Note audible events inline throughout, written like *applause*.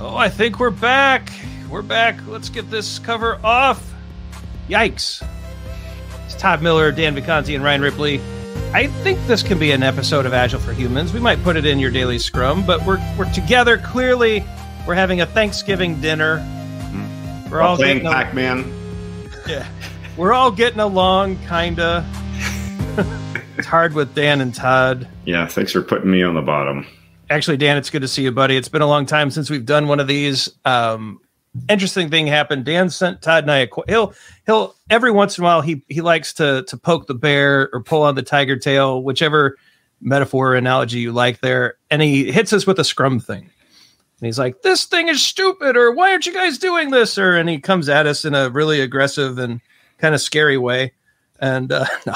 Oh, I think we're back. We're back. Let's get this cover off. Yikes. It's Todd Miller, Dan Vacanti, and Ryan Ripley. I think this can be an episode of Agile for Humans. We might put it in your daily scrum, but we're we're together. Clearly, we're having a Thanksgiving dinner. We're all playing Pac Man. Yeah, we're all getting along, kinda. *laughs* it's hard with Dan and Todd. Yeah, thanks for putting me on the bottom. Actually, Dan, it's good to see you, buddy. It's been a long time since we've done one of these. Um, interesting thing happened. Dan sent Todd and I a he'll he'll every once in a while he he likes to to poke the bear or pull on the tiger tail, whichever metaphor or analogy you like there, and he hits us with a scrum thing. And he's like, "This thing is stupid," or "Why aren't you guys doing this?" Or and he comes at us in a really aggressive and kind of scary way. And uh, *laughs* no,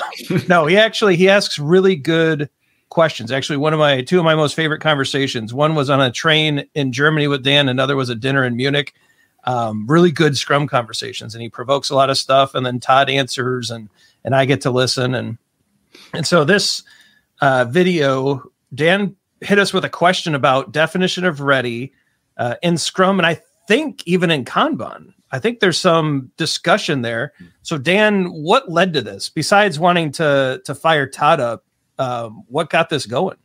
no, he actually he asks really good questions. Actually, one of my two of my most favorite conversations. One was on a train in Germany with Dan. Another was a dinner in Munich um, really good scrum conversations and he provokes a lot of stuff and then todd answers and and i get to listen and and so this uh, video dan hit us with a question about definition of ready uh, in scrum and i think even in kanban i think there's some discussion there so dan what led to this besides wanting to to fire todd up um, what got this going?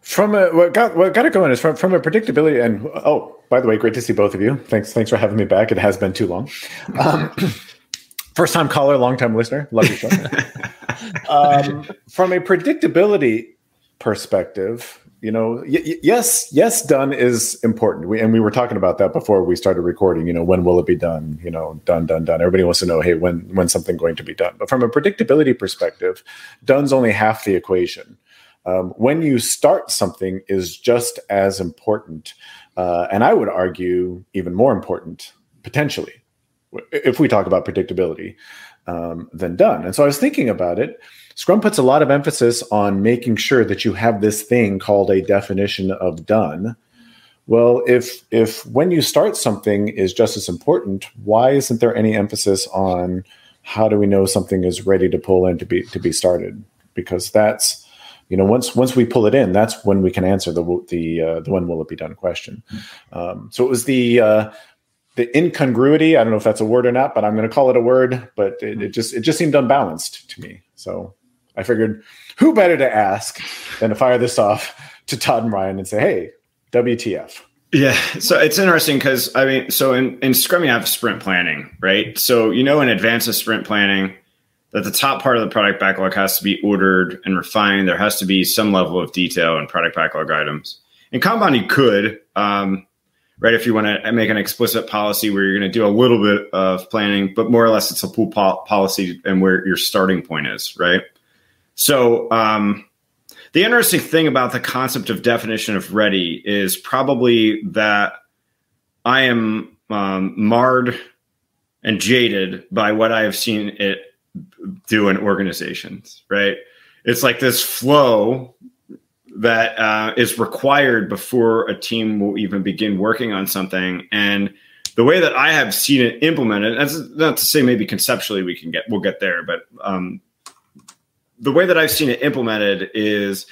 From a, what got what got it going is from from a predictability and oh by the way great to see both of you. Thanks thanks for having me back. It has been too long. Um, *coughs* first time caller long time listener. Love your show. *laughs* Um, from a predictability perspective you know y- yes yes done is important we, and we were talking about that before we started recording you know when will it be done you know done done done everybody wants to know hey when when something going to be done but from a predictability perspective done's only half the equation um, when you start something is just as important, uh, and I would argue even more important potentially, if we talk about predictability, um, than done. And so I was thinking about it. Scrum puts a lot of emphasis on making sure that you have this thing called a definition of done. Well, if if when you start something is just as important, why isn't there any emphasis on how do we know something is ready to pull in to be to be started? Because that's you know once once we pull it in that's when we can answer the the uh, the when will it be done question um, so it was the uh, the incongruity i don't know if that's a word or not but i'm going to call it a word but it, it, just it just seemed unbalanced to me so i figured who better to ask than to fire this off to todd and ryan and say hey wtf yeah, so it's interesting because I mean, so in, in Scrum you have sprint planning, right? So you know in advance of sprint planning, that the top part of the product backlog has to be ordered and refined. There has to be some level of detail in product backlog items. In Kanban, you could, um, right, if you want to make an explicit policy where you're going to do a little bit of planning, but more or less it's a pool po- policy and where your starting point is, right? So, um, the interesting thing about the concept of definition of ready is probably that I am um, marred and jaded by what I have seen it do in organizations, right? It's like this flow that uh, is required before a team will even begin working on something. And the way that I have seen it implemented, that's not to say maybe conceptually we can get we'll get there, but um, the way that I've seen it implemented is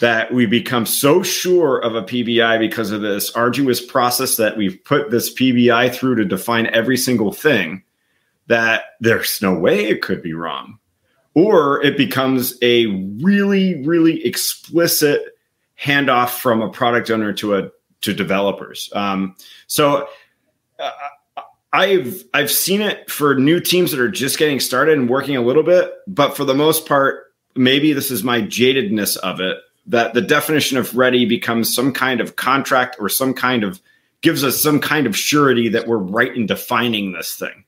that we become so sure of a PBI because of this arduous process that we've put this PBI through to define every single thing that there's no way it could be wrong. Or it becomes a really, really explicit handoff from a product owner to a to developers. Um, so uh, I've I've seen it for new teams that are just getting started and working a little bit, but for the most part, maybe this is my jadedness of it that the definition of ready becomes some kind of contract or some kind of gives us some kind of surety that we're right in defining this thing.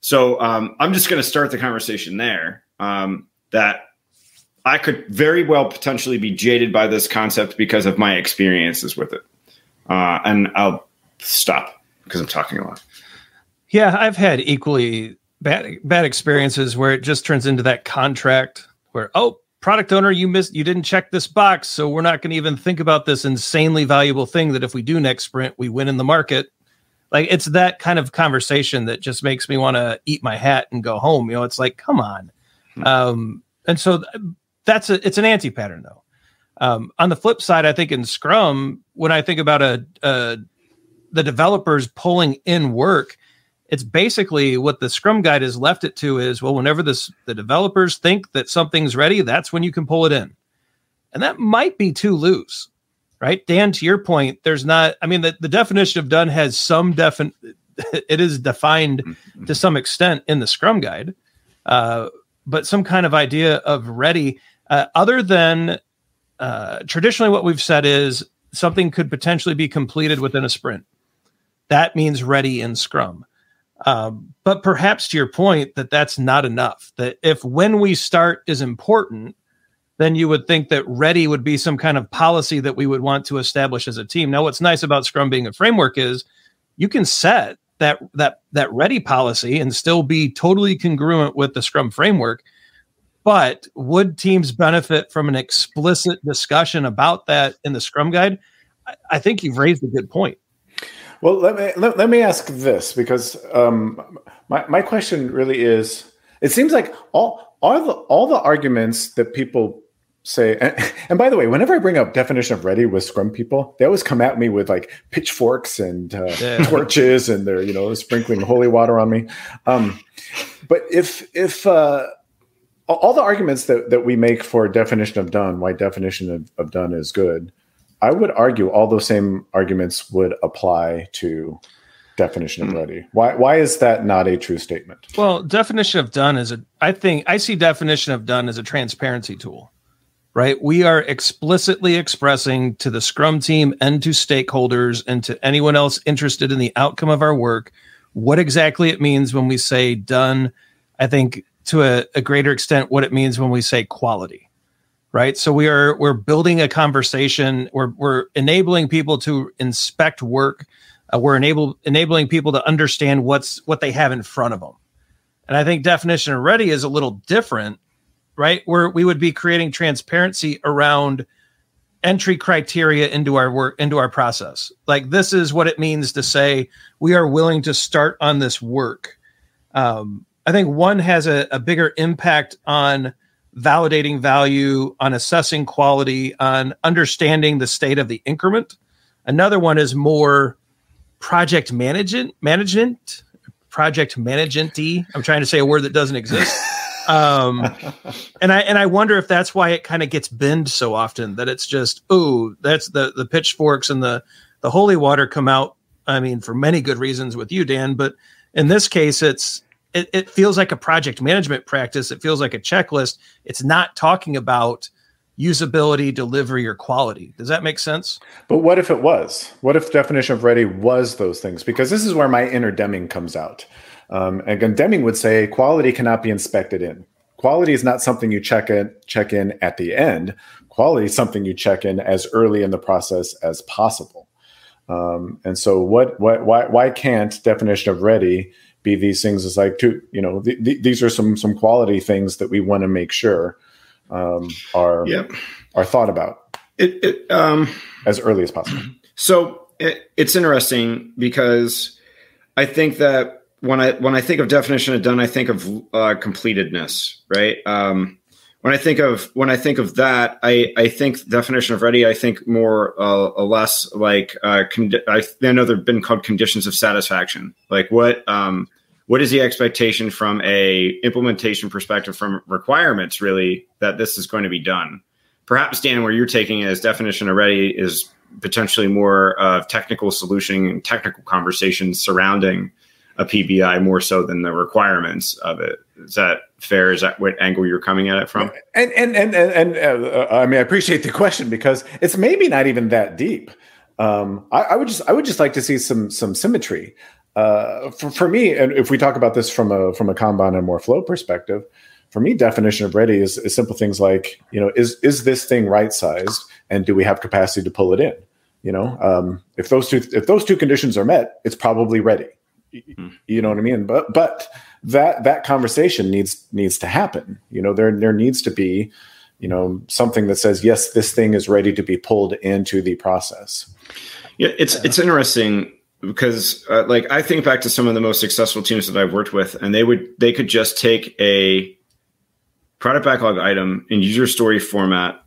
So um, I'm just going to start the conversation there. Um, that I could very well potentially be jaded by this concept because of my experiences with it, uh, and I'll stop because I'm talking a lot. Yeah, I've had equally bad bad experiences where it just turns into that contract where oh product owner you missed you didn't check this box so we're not going to even think about this insanely valuable thing that if we do next sprint we win in the market like it's that kind of conversation that just makes me want to eat my hat and go home. You know, it's like, come on. Hmm. Um, and so that's a, it's an anti pattern though. Um, on the flip side, I think in Scrum, when I think about a, a the developers pulling in work, it's basically what the Scrum guide has left it to is well, whenever this the developers think that something's ready, that's when you can pull it in, and that might be too loose, right? Dan, to your point, there's not. I mean, the, the definition of done has some defin. *laughs* it is defined to some extent in the Scrum guide, uh, but some kind of idea of ready, uh, other than uh, traditionally what we've said is something could potentially be completed within a sprint. That means ready in Scrum. Um, but perhaps to your point that that's not enough. That if when we start is important, then you would think that ready would be some kind of policy that we would want to establish as a team. Now, what's nice about Scrum being a framework is you can set that that that ready policy and still be totally congruent with the Scrum framework. But would teams benefit from an explicit discussion about that in the Scrum guide? I, I think you've raised a good point. Well, let me let, let me ask this because um, my my question really is: It seems like all all the all the arguments that people say, and, and, by the way, whenever I bring up definition of ready with Scrum people, they always come at me with like pitchforks and uh, yeah. *laughs* torches, and they're you know sprinkling holy water on me. Um, but if if uh, all the arguments that that we make for definition of done, why definition of, of done is good, I would argue all those same arguments would apply to definition of hmm. ready. Why why is that not a true statement? Well, definition of done is a I think I see definition of done as a transparency tool. Right? We are explicitly expressing to the scrum team and to stakeholders and to anyone else interested in the outcome of our work what exactly it means when we say done. I think to a, a greater extent what it means when we say quality right? So we are we're building a conversation. We're we're enabling people to inspect work. Uh, we're enable, enabling people to understand what's what they have in front of them and i think definition of ready is a little different right? Where we would be creating transparency around entry criteria into our work into our process. Like this is what it means to say we are willing to start on this work. Um, i think one has a, a bigger impact on validating value, on assessing quality, on understanding the state of the increment. Another one is more project management, management, project management I'm trying to say a word that doesn't exist. *laughs* um, and I and I wonder if that's why it kind of gets binned so often that it's just oh that's the the pitchforks and the the holy water come out. I mean, for many good reasons with you, Dan, but in this case, it's it, it feels like a project management practice. It feels like a checklist. It's not talking about usability, delivery, or quality. Does that make sense? But what if it was? What if the definition of ready was those things? Because this is where my inner Deming comes out. Um, again, Deming would say quality cannot be inspected in. Quality is not something you check in check in at the end. Quality is something you check in as early in the process as possible. Um, and so, what, what, why, why can't definition of ready be these things as like to you know th- th- these are some some quality things that we want to make sure um, are yep. are thought about it, it um, as early as possible. So it, it's interesting because I think that when I when I think of definition of done, I think of uh, completedness, right? Um, when I think of when I think of that, I, I think definition of ready. I think more uh, less like uh, con- I, I know they've been called conditions of satisfaction. Like what um, what is the expectation from a implementation perspective from requirements really that this is going to be done? Perhaps dan where you're taking it as definition already is potentially more of technical solution and technical conversations surrounding a pbi more so than the requirements of it. Is that fair? Is that what angle you're coming at it from? And and and and, and uh, i mean i appreciate the question because it's maybe not even that deep. Um, I, I, would just I would just like to see some some symmetry uh, for, for me, and if we talk about this from a from a Kanban and more flow perspective, for me, definition of ready is, is simple things like you know is is this thing right sized, and do we have capacity to pull it in? You know, um, if those two if those two conditions are met, it's probably ready. Hmm. You know what I mean? But but that that conversation needs needs to happen. You know, there there needs to be you know something that says yes, this thing is ready to be pulled into the process. Yeah, it's it's interesting because uh, like I think back to some of the most successful teams that I've worked with, and they would they could just take a product backlog item in user story format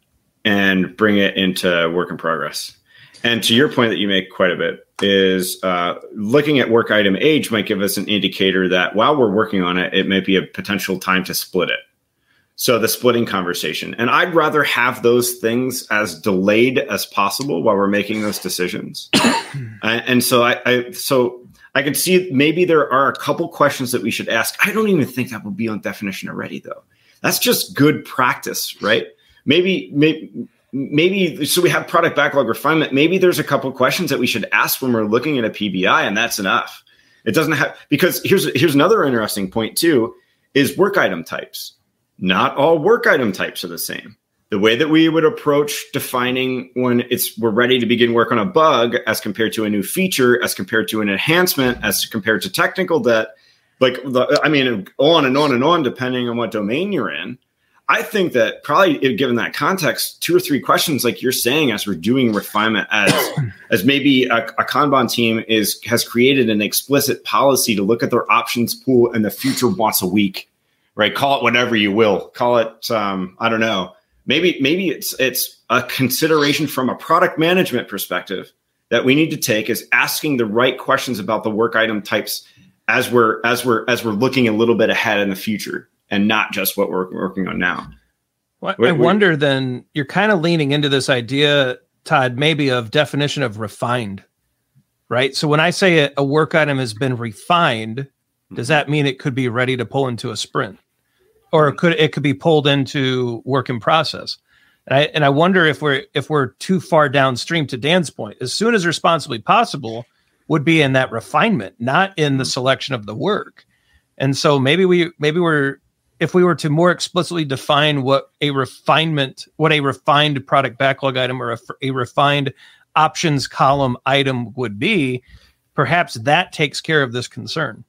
and bring it into work in progress. and to your point that you make quite a bit is uh, looking at work item age might give us an indicator that while we're working on it, it might be a potential time to split it. So the splitting conversation, and I'd rather have those things as delayed as possible while we're making those decisions. *coughs* and, so I, I, so I can see maybe there are a couple questions that we should ask. I don't even think that will be on definition already, though. That's just good practice, right? Maybe, maybe maybe so we have product backlog refinement maybe there's a couple questions that we should ask when we're looking at a pbi and that's enough it doesn't have because here's here's another interesting point too is work item types not all work item types are the same. The way that we would approach defining when it's we're ready to begin work on a bug as compared to a new feature as compared to an enhancement as compared to technical debt like the, i mean on and on and on depending on what domain you're in. I think that probably given that context, two or three questions like you're saying as we're doing refinement as *coughs* as maybe a, a, Kanban team is has created an explicit policy to look at their options pool in the future once a week, right? Call it whatever you will. Call it um, I don't know. Maybe maybe it's it's a consideration from a product management perspective that we need to take is asking the right questions about the work item types as we're as we're as we're looking a little bit ahead in the future and not just what we're working on now. Well, I wonder then you're kind of leaning into this idea, Todd, maybe of definition of refined, right? So when I say a, a work item has been refined, does that mean it could be ready to pull into a sprint, or it could it could be pulled into work in process? And I and I wonder if we're if we're too far downstream. To Dan's point, as soon as responsibly possible would be in that refinement, not in the mm-hmm. selection of the work. And so maybe we maybe we're if we were to more explicitly define what a refinement, what a refined product backlog item or a, a refined options column item would be, perhaps that takes care of this concern.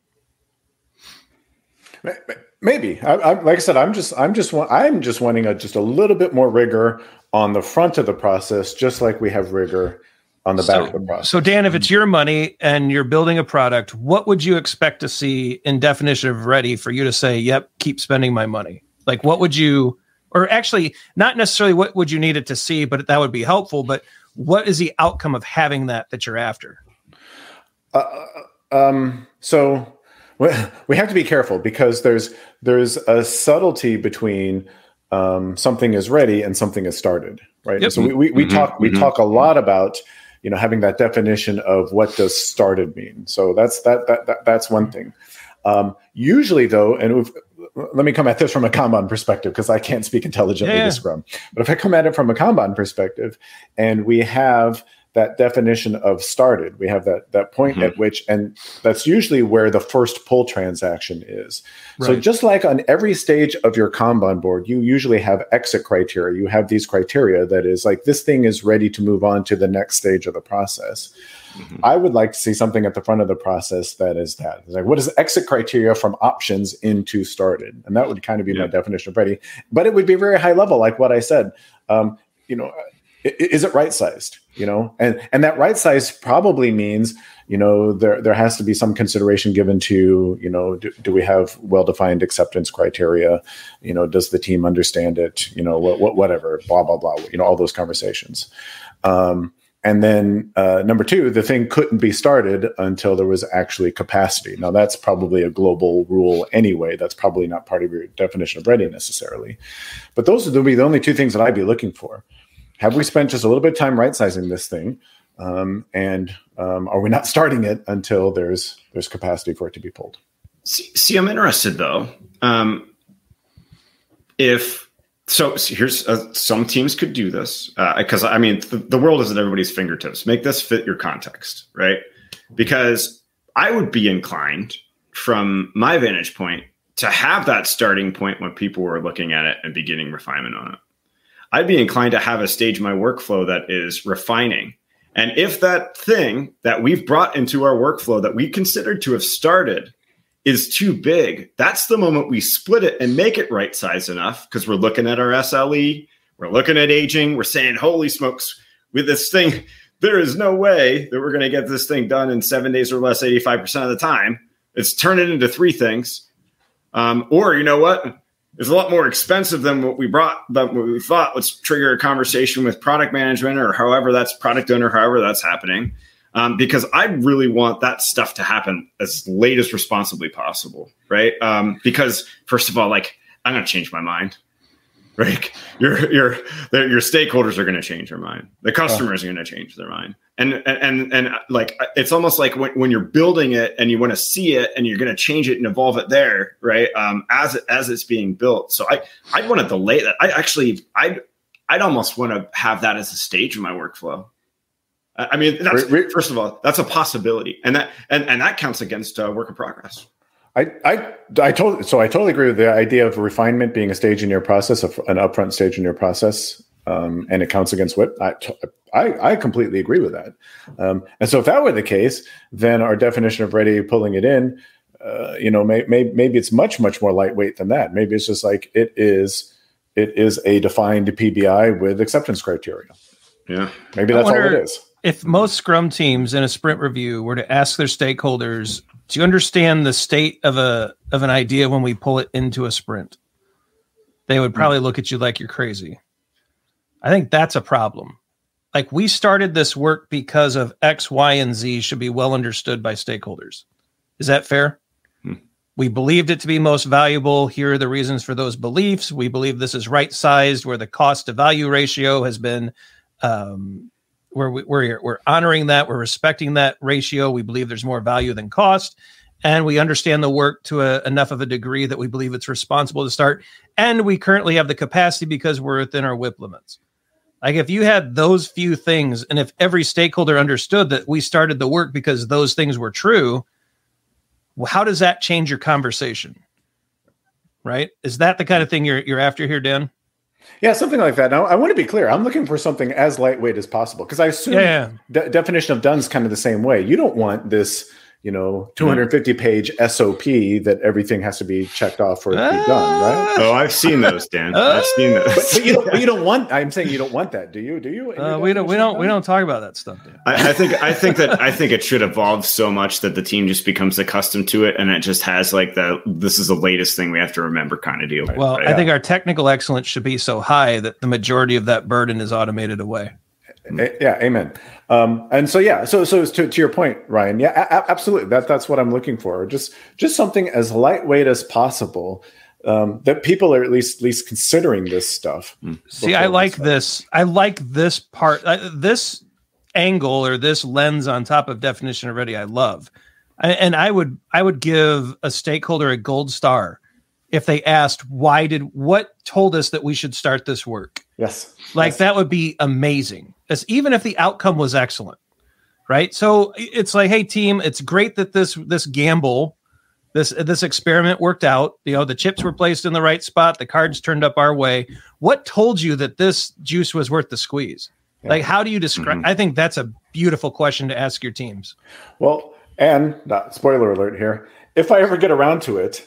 Maybe, I, I, like I said, I'm just, I'm just, I'm just wanting a, just a little bit more rigor on the front of the process, just like we have rigor on the so, back of the process. So, Dan, if it's your money and you're building a product, what would you expect to see in definition of ready for you to say, "Yep, keep spending my money"? Like, what would you, or actually, not necessarily what would you need it to see, but that would be helpful. But what is the outcome of having that that you're after? Uh, um, so we have to be careful because there's there's a subtlety between um, something is ready and something is started, right? Yep. So we, we, we mm-hmm. talk we mm-hmm. talk a lot about you know having that definition of what does started mean so that's that, that, that that's one thing um, usually though and let me come at this from a kanban perspective because i can't speak intelligently yeah. to scrum but if i come at it from a kanban perspective and we have that definition of started. We have that that point mm-hmm. at which, and that's usually where the first pull transaction is. Right. So just like on every stage of your Kanban board, you usually have exit criteria. You have these criteria that is like this thing is ready to move on to the next stage of the process. Mm-hmm. I would like to see something at the front of the process that is that. It's like what is exit criteria from options into started, and that would kind of be yeah. my definition of ready. But it would be very high level, like what I said. Um, you know, is it right sized? you know? And and that right size probably means you know there there has to be some consideration given to you know do, do we have well defined acceptance criteria? You know does the team understand it? You know what, what whatever blah blah blah you know all those conversations. Um, and then uh, number two the thing couldn't be started until there was actually capacity. Now that's probably a global rule anyway. That's probably not part of your definition of ready necessarily. But those would be the only two things that i'd be looking for have we spent just a little bit of time right sizing this thing? Um, and um, are we not *laughs* starting it until there's there's capacity for it to be pulled? See, see I'm interested though. Um, if so, here's uh, some teams could do this because uh, I mean the, the world is at everybody's fingertips. Make this fit your context, right? Because I would be inclined, from my vantage point, to have that starting point when people were looking at it and beginning refinement on it. I'd be inclined to have a stage my workflow that is refining. And if that thing that we've brought into our workflow that we considered to have started is too big, that's the moment we split it and make it right size enough because we're looking at our SLE, we're looking at aging, we're saying, holy smokes, with this thing, *laughs* there is no way that we're going to get this thing done in seven days or less, 85% of the time. It's turn it into three things. Um, or you know what? Is a lot more expensive than what we brought, than what we thought. Let's trigger a conversation with product management or however that's product owner, however that's happening. Um, because I really want that stuff to happen as late as responsibly possible, right? Um, because first of all, like I'm going to change my mind right? Your your your stakeholders are going to change their mind. The customers are going to change their mind. And, and and and like it's almost like when, when you're building it and you want to see it and you're going to change it and evolve it there, right? Um, as it, as it's being built. So I I'd want to delay that. I actually I'd I'd almost want to have that as a stage in my workflow. I mean, that's, first of all, that's a possibility, and that and, and that counts against uh, work in progress. I, I, I totally, so I totally agree with the idea of refinement being a stage in your process, an upfront stage in your process, um, and it counts against WIP. I, I, I completely agree with that. Um, and so if that were the case, then our definition of ready, pulling it in, uh, you know, may, may, maybe it's much, much more lightweight than that. Maybe it's just like it is, it is a defined PBI with acceptance criteria. Yeah. Maybe that's all it is. If most Scrum teams in a sprint review were to ask their stakeholders do you understand the state of a of an idea when we pull it into a sprint? They would probably look at you like you're crazy. I think that's a problem. Like we started this work because of X, Y, and Z should be well understood by stakeholders. Is that fair? Hmm. We believed it to be most valuable. Here are the reasons for those beliefs. We believe this is right sized, where the cost to value ratio has been um, we're, we're, we're honoring that. We're respecting that ratio. We believe there's more value than cost. And we understand the work to a, enough of a degree that we believe it's responsible to start. And we currently have the capacity because we're within our WIP limits. Like if you had those few things, and if every stakeholder understood that we started the work because those things were true, well, how does that change your conversation? Right? Is that the kind of thing you're you're after here, Dan? Yeah, something like that. Now, I want to be clear. I'm looking for something as lightweight as possible because I assume yeah, yeah. De- definition of done is kind of the same way. You don't want this you know 250 page sop that everything has to be checked off for it to be done right? Oh i've seen those dan. I've seen those. but, but, you don't you don't want i'm saying you don't want that do you? Do you? Uh, we don't we don't we don't talk about that stuff I, I, think i think that i think it should evolve so much that the team just becomes accustomed to it and it just has like the this is the latest thing we have to remember kind of deal well right? i think our technical excellence should be so high that the majority of that burden is automated away. Yeah, amen. Um, and so yeah, so so to, to your point, Ryan, yeah, a- absolutely. That that's what I'm looking for. Just just something as lightweight as possible. Um, that people are at least at least considering this stuff. Hmm. See, I like this. I like this part. Uh, this angle or this lens on top of definition already. I love, I, and I would I would give a stakeholder a gold star if they asked why did what told us that we should start this work. Yes, like yes. that would be amazing as even if the outcome was excellent right? So it's like hey team it's great that this this gamble this this experiment worked out. You know the chips were placed in the right spot. The cards turned up our way. What told you that this juice was worth the squeeze? Yeah. like how do you describe mm-hmm. i think that's a beautiful question to ask your teams. Well and not spoiler alert here if i ever get around to it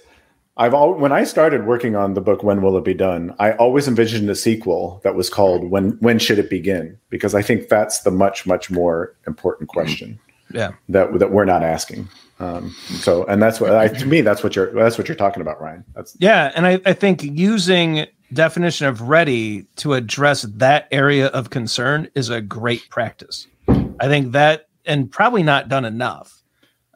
I've all when I started working on the book When Will It Be Done, I always envisioned a sequel that was called When When Should It Begin? Because I think that's the much much more important question. Yeah, that that we're not asking. Um, so, and that's what I, to me that's what you're that's what you're talking about, Ryan. That's yeah, and I, I think using definition of ready to address that area of concern is a great practice. I think that and probably not done enough.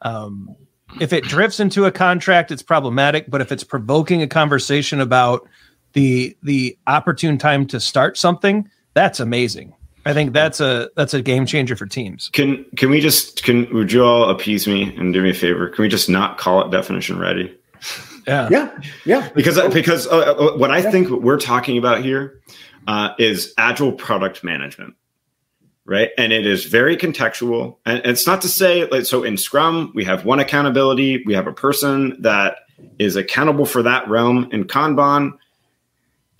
Um, if it drifts into a contract, it's problematic. But if it's provoking a conversation about the the opportune time to start something, that's amazing. I think that's a that's a game changer for teams. Can can we just can would you all appease me and do me a favor? Can we just not call it definition ready? Yeah, yeah, yeah. Because because uh, uh, what I yeah. think what we're talking about here uh, is agile product management right? And it is very contextual. And it's not to say, like, so in Scrum, we have one accountability, we have a person that is accountable for that realm. In Kanban,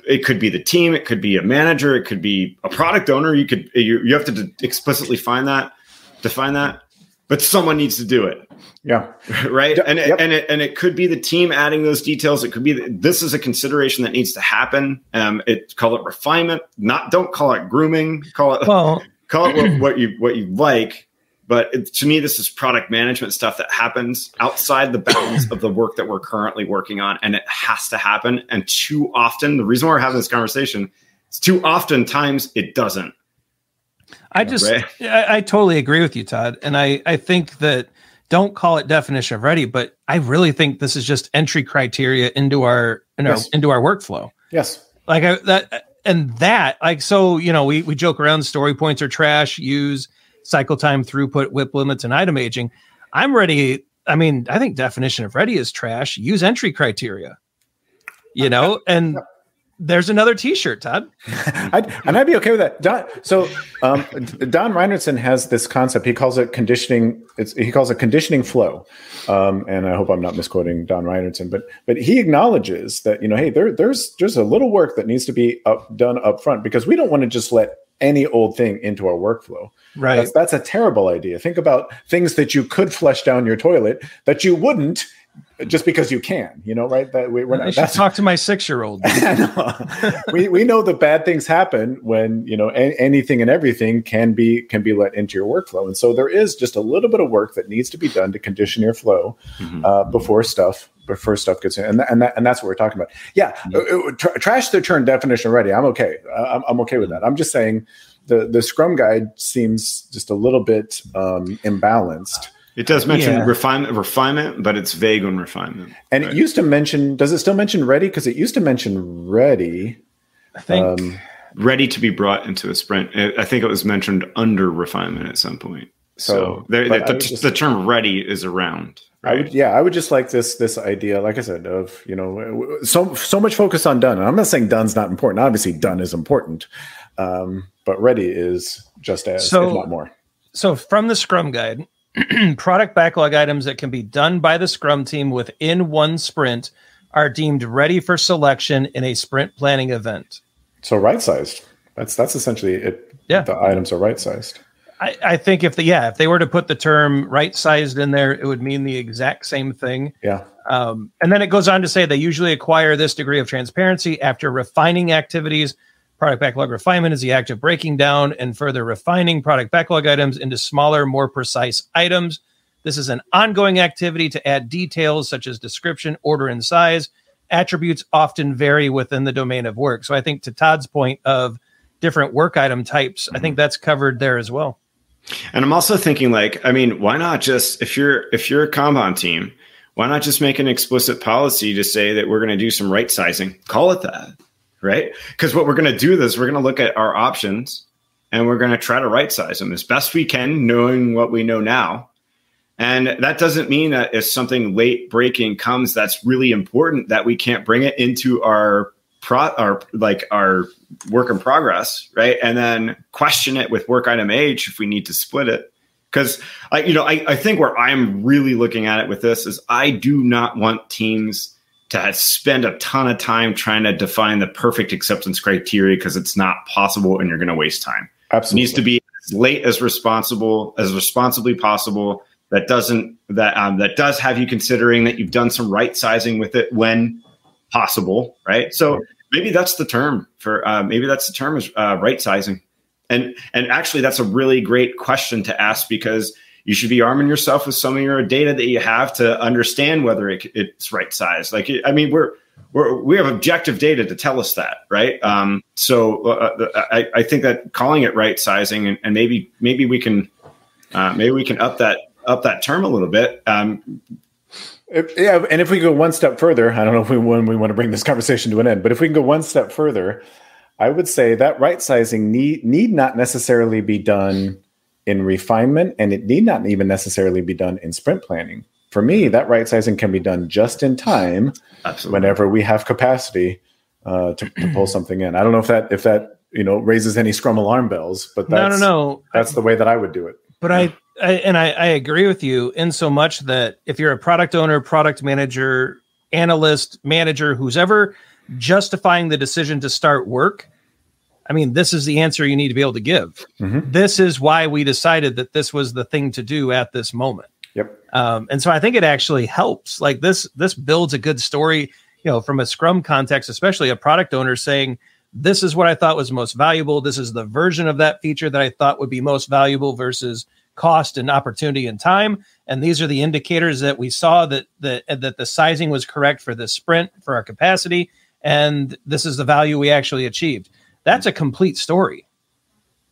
it could be the team, it could be a manager, it could be a product owner. You could you, you have to d- explicitly find that, define that, but someone needs to do it. Yeah. *laughs* right. And it, yep. and it and it could be the team adding those details. It could be the, this is a consideration that needs to happen. Um, it call it refinement. Not don't call it grooming. Call it well call it what, *clears throat* what you what you like, but it, to me, this is product management stuff that happens outside the bounds *clears throat* of the work that we're currently working on, and it has to happen. And too often, the reason we're having this conversation is too often times it doesn't. I just, right? I, I totally agree with you, Todd, and I, I think that don't call it definition of ready, but I really think this is just entry criteria into our, you know, yes. into our workflow. Yes. Like I, that, and that, like, so, you know, we, we joke around story points are trash, use cycle time, throughput, WIP limits, and item aging. I'm ready. I mean, I think definition of ready is trash. Use entry criteria, you know, and there's another T-shirt, Todd. *laughs* I'd, and I'd be okay with that. Don, so um, Don Reinertsen has this concept. He calls it conditioning. he calls it conditioning flow. Um, and I hope I'm not misquoting Don Reinertsen, but but he acknowledges that you know, hey, there, there's there's a little work that needs to be up, done up front because we don't want to just let any old thing into our workflow. Right. That's, that's a terrible idea. Think about things that you could flush down your toilet that you wouldn't just because you can, you know, right? That we, we're not, I should talk to my six-year-old. *laughs* we we know that bad things happen when you know a- anything and everything can be can be let into your workflow, and so there is just a little bit of work that needs to be done to condition your flow mm-hmm. uh, before stuff before stuff gets in, and and, that, and that's what we're talking about. Yeah, mm-hmm. tr- trash the turn definition already. I'm okay. I'm, I'm okay with that. I'm just saying the the Scrum guide seems just a little bit um, imbalanced it does mention yeah. refinement, refinement, but it's vague on refinement. And right? it used to mention. Does it still mention ready? Because it used to mention ready. I think um, ready to be brought into a sprint. I think it was mentioned under refinement at some point. So, so there, the, the, just, the, term ready is around. Right? I would, yeah, I would just like this this idea, like I said, of you know, so so much focus on done. And I'm not saying done's not important. Obviously, done is important, um, but ready is just as, so, if not more. So, from the Scrum Guide, *clears throat* product backlog items that can be done by the Scrum team within one sprint are deemed ready for selection in a sprint planning event. So right sized. That's that's essentially it. Yeah, the items are right sized. I, I, think if the yeah if they were to put the term right sized in there, it would mean the exact same thing. Yeah. Um, and then it goes on to say they usually acquire this degree of transparency after refining activities Product backlog refinement is the act of breaking down and further refining product backlog items into smaller, more precise items. This is an ongoing activity to add details such as description, order, and size. Attributes often vary within the domain of work. So I think to Todd's point of different work item types, I think mm-hmm. that's covered there as well. And I'm also thinking like, I mean, why not just if you're if you're a Kanban team, why not just make an explicit policy to say that we're going to do some right sizing? Call it that right? Because what we're going to do is we're going to look at our options and we're going to try to right size them as best we can, knowing what we know now. And that doesn't mean that if something late breaking comes that's really important, that we can't bring it into our pro our like our work in progress, right? And then question it with work item age if we need to split it. Because I, you know, I, I think where I'm really looking at it with this is I do not want teams to spend a ton of time trying to define the perfect acceptance criteria because it's not possible and you're going to waste time. Absolutely. It needs to be as late as responsible, as responsibly possible. That doesn't that um, that does have you considering that you've done some right sizing with it when possible, right? So maybe that's the term for uh, maybe that's the term is uh, right sizing, and and actually that's a really great question to ask because you should be arming yourself with some of your data that you have to understand whether it, it's right size. Like, I mean, we're, we're, we have objective data to tell us that, right? Um, so uh, uh, I, I, think that calling it right sizing and, and maybe maybe we can uh, maybe we can up that up that term a little bit. Um, if, yeah, and if we go one step further, I don't know if we when we want to bring this conversation to an end, but if we can go one step further, I would say that right sizing need need not necessarily be done in refinement, and it need not even necessarily be done in sprint planning. For me, that right sizing can be done just in time, Absolutely. whenever we have capacity uh, to, to, pull something in. I don't know if that if that you know raises any Scrum alarm bells, but that's, no, no, no. That's the way that I would do it. But I, I and I, I agree with you in so much that if you're a product owner, product manager, analyst, manager, who's ever justifying the decision to start work, I mean, this is the answer you need to be able to give. Mm-hmm. This is why we decided that this was the thing to do at this moment. Yep. Um, and so I think it actually helps. Like this, this builds a good story. You know, from a Scrum context, especially a product owner saying, "This is what I thought was most valuable. This is the version of that feature that I thought would be most valuable." Versus cost and opportunity and time. And these are the indicators that we saw that the that the sizing was correct for this sprint for our capacity, and this is the value we actually achieved. That's a complete story.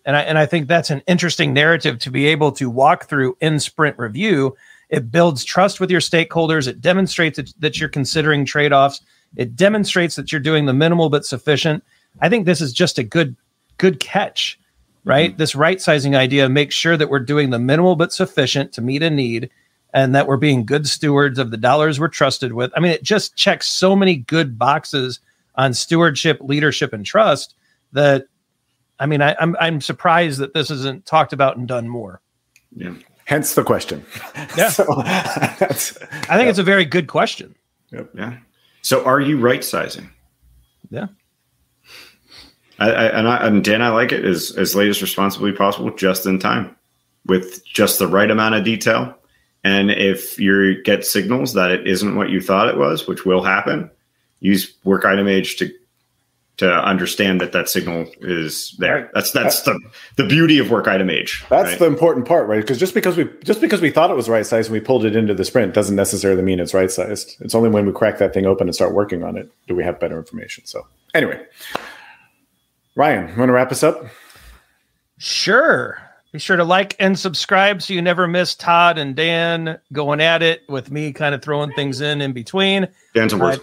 And I and I think that's an interesting narrative to be able to walk through in sprint review. It builds trust with your stakeholders. It demonstrates that, that you're considering trade-offs. It demonstrates that you're doing the minimal but sufficient. I think this is just a good good catch right? Mm-hmm. This right sizing idea makes sure that we're doing the minimal but sufficient to meet a need and that we're being good stewards of the dollars we're trusted with. I mean, it just checks so many good boxes on stewardship, leadership, and trust that I mean, I, am I'm, I'm surprised that this isn't talked about and done more. Yeah. Hence the question. Yeah. *laughs* so, I think yeah. it's a very good question. Yep. Yeah. So, are you right sizing? Yeah. I, I, and, I, and Dan, I like it as as late as responsibly possible, just in time, with just the right amount of detail. And if you get signals that it isn't what you thought it was, which will happen, use work item age to to understand that that signal is there. Right. That's that's the the beauty of work item age. That's right? the important part, right? Because just because we just because we thought it was right size and we pulled it into the sprint doesn't necessarily mean it's right sized. It's only when we crack that thing open and start working on it do we have better information. So anyway, Ryan, you want to wrap us up? Sure. Be sure to like and subscribe so you never miss Todd and Dan going at it with me kind of throwing things in in between. Dan's a word.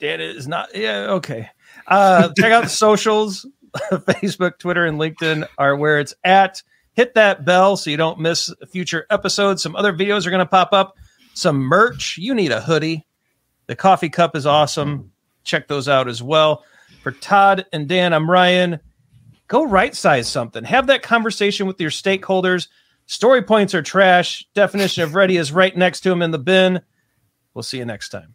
Dan is not. Yeah. Okay. Uh, check out the socials. *laughs* Facebook, Twitter, and LinkedIn are where it's at. Hit that bell so you don't miss future episodes. Some other videos are going to pop up. Some merch. You need a hoodie. The coffee cup is awesome. Check those out as well. For Todd and Dan, I'm Ryan. Go right size something. Have that conversation with your stakeholders. Story points are trash. Definition of ready is right next to them in the bin. We'll see you next time.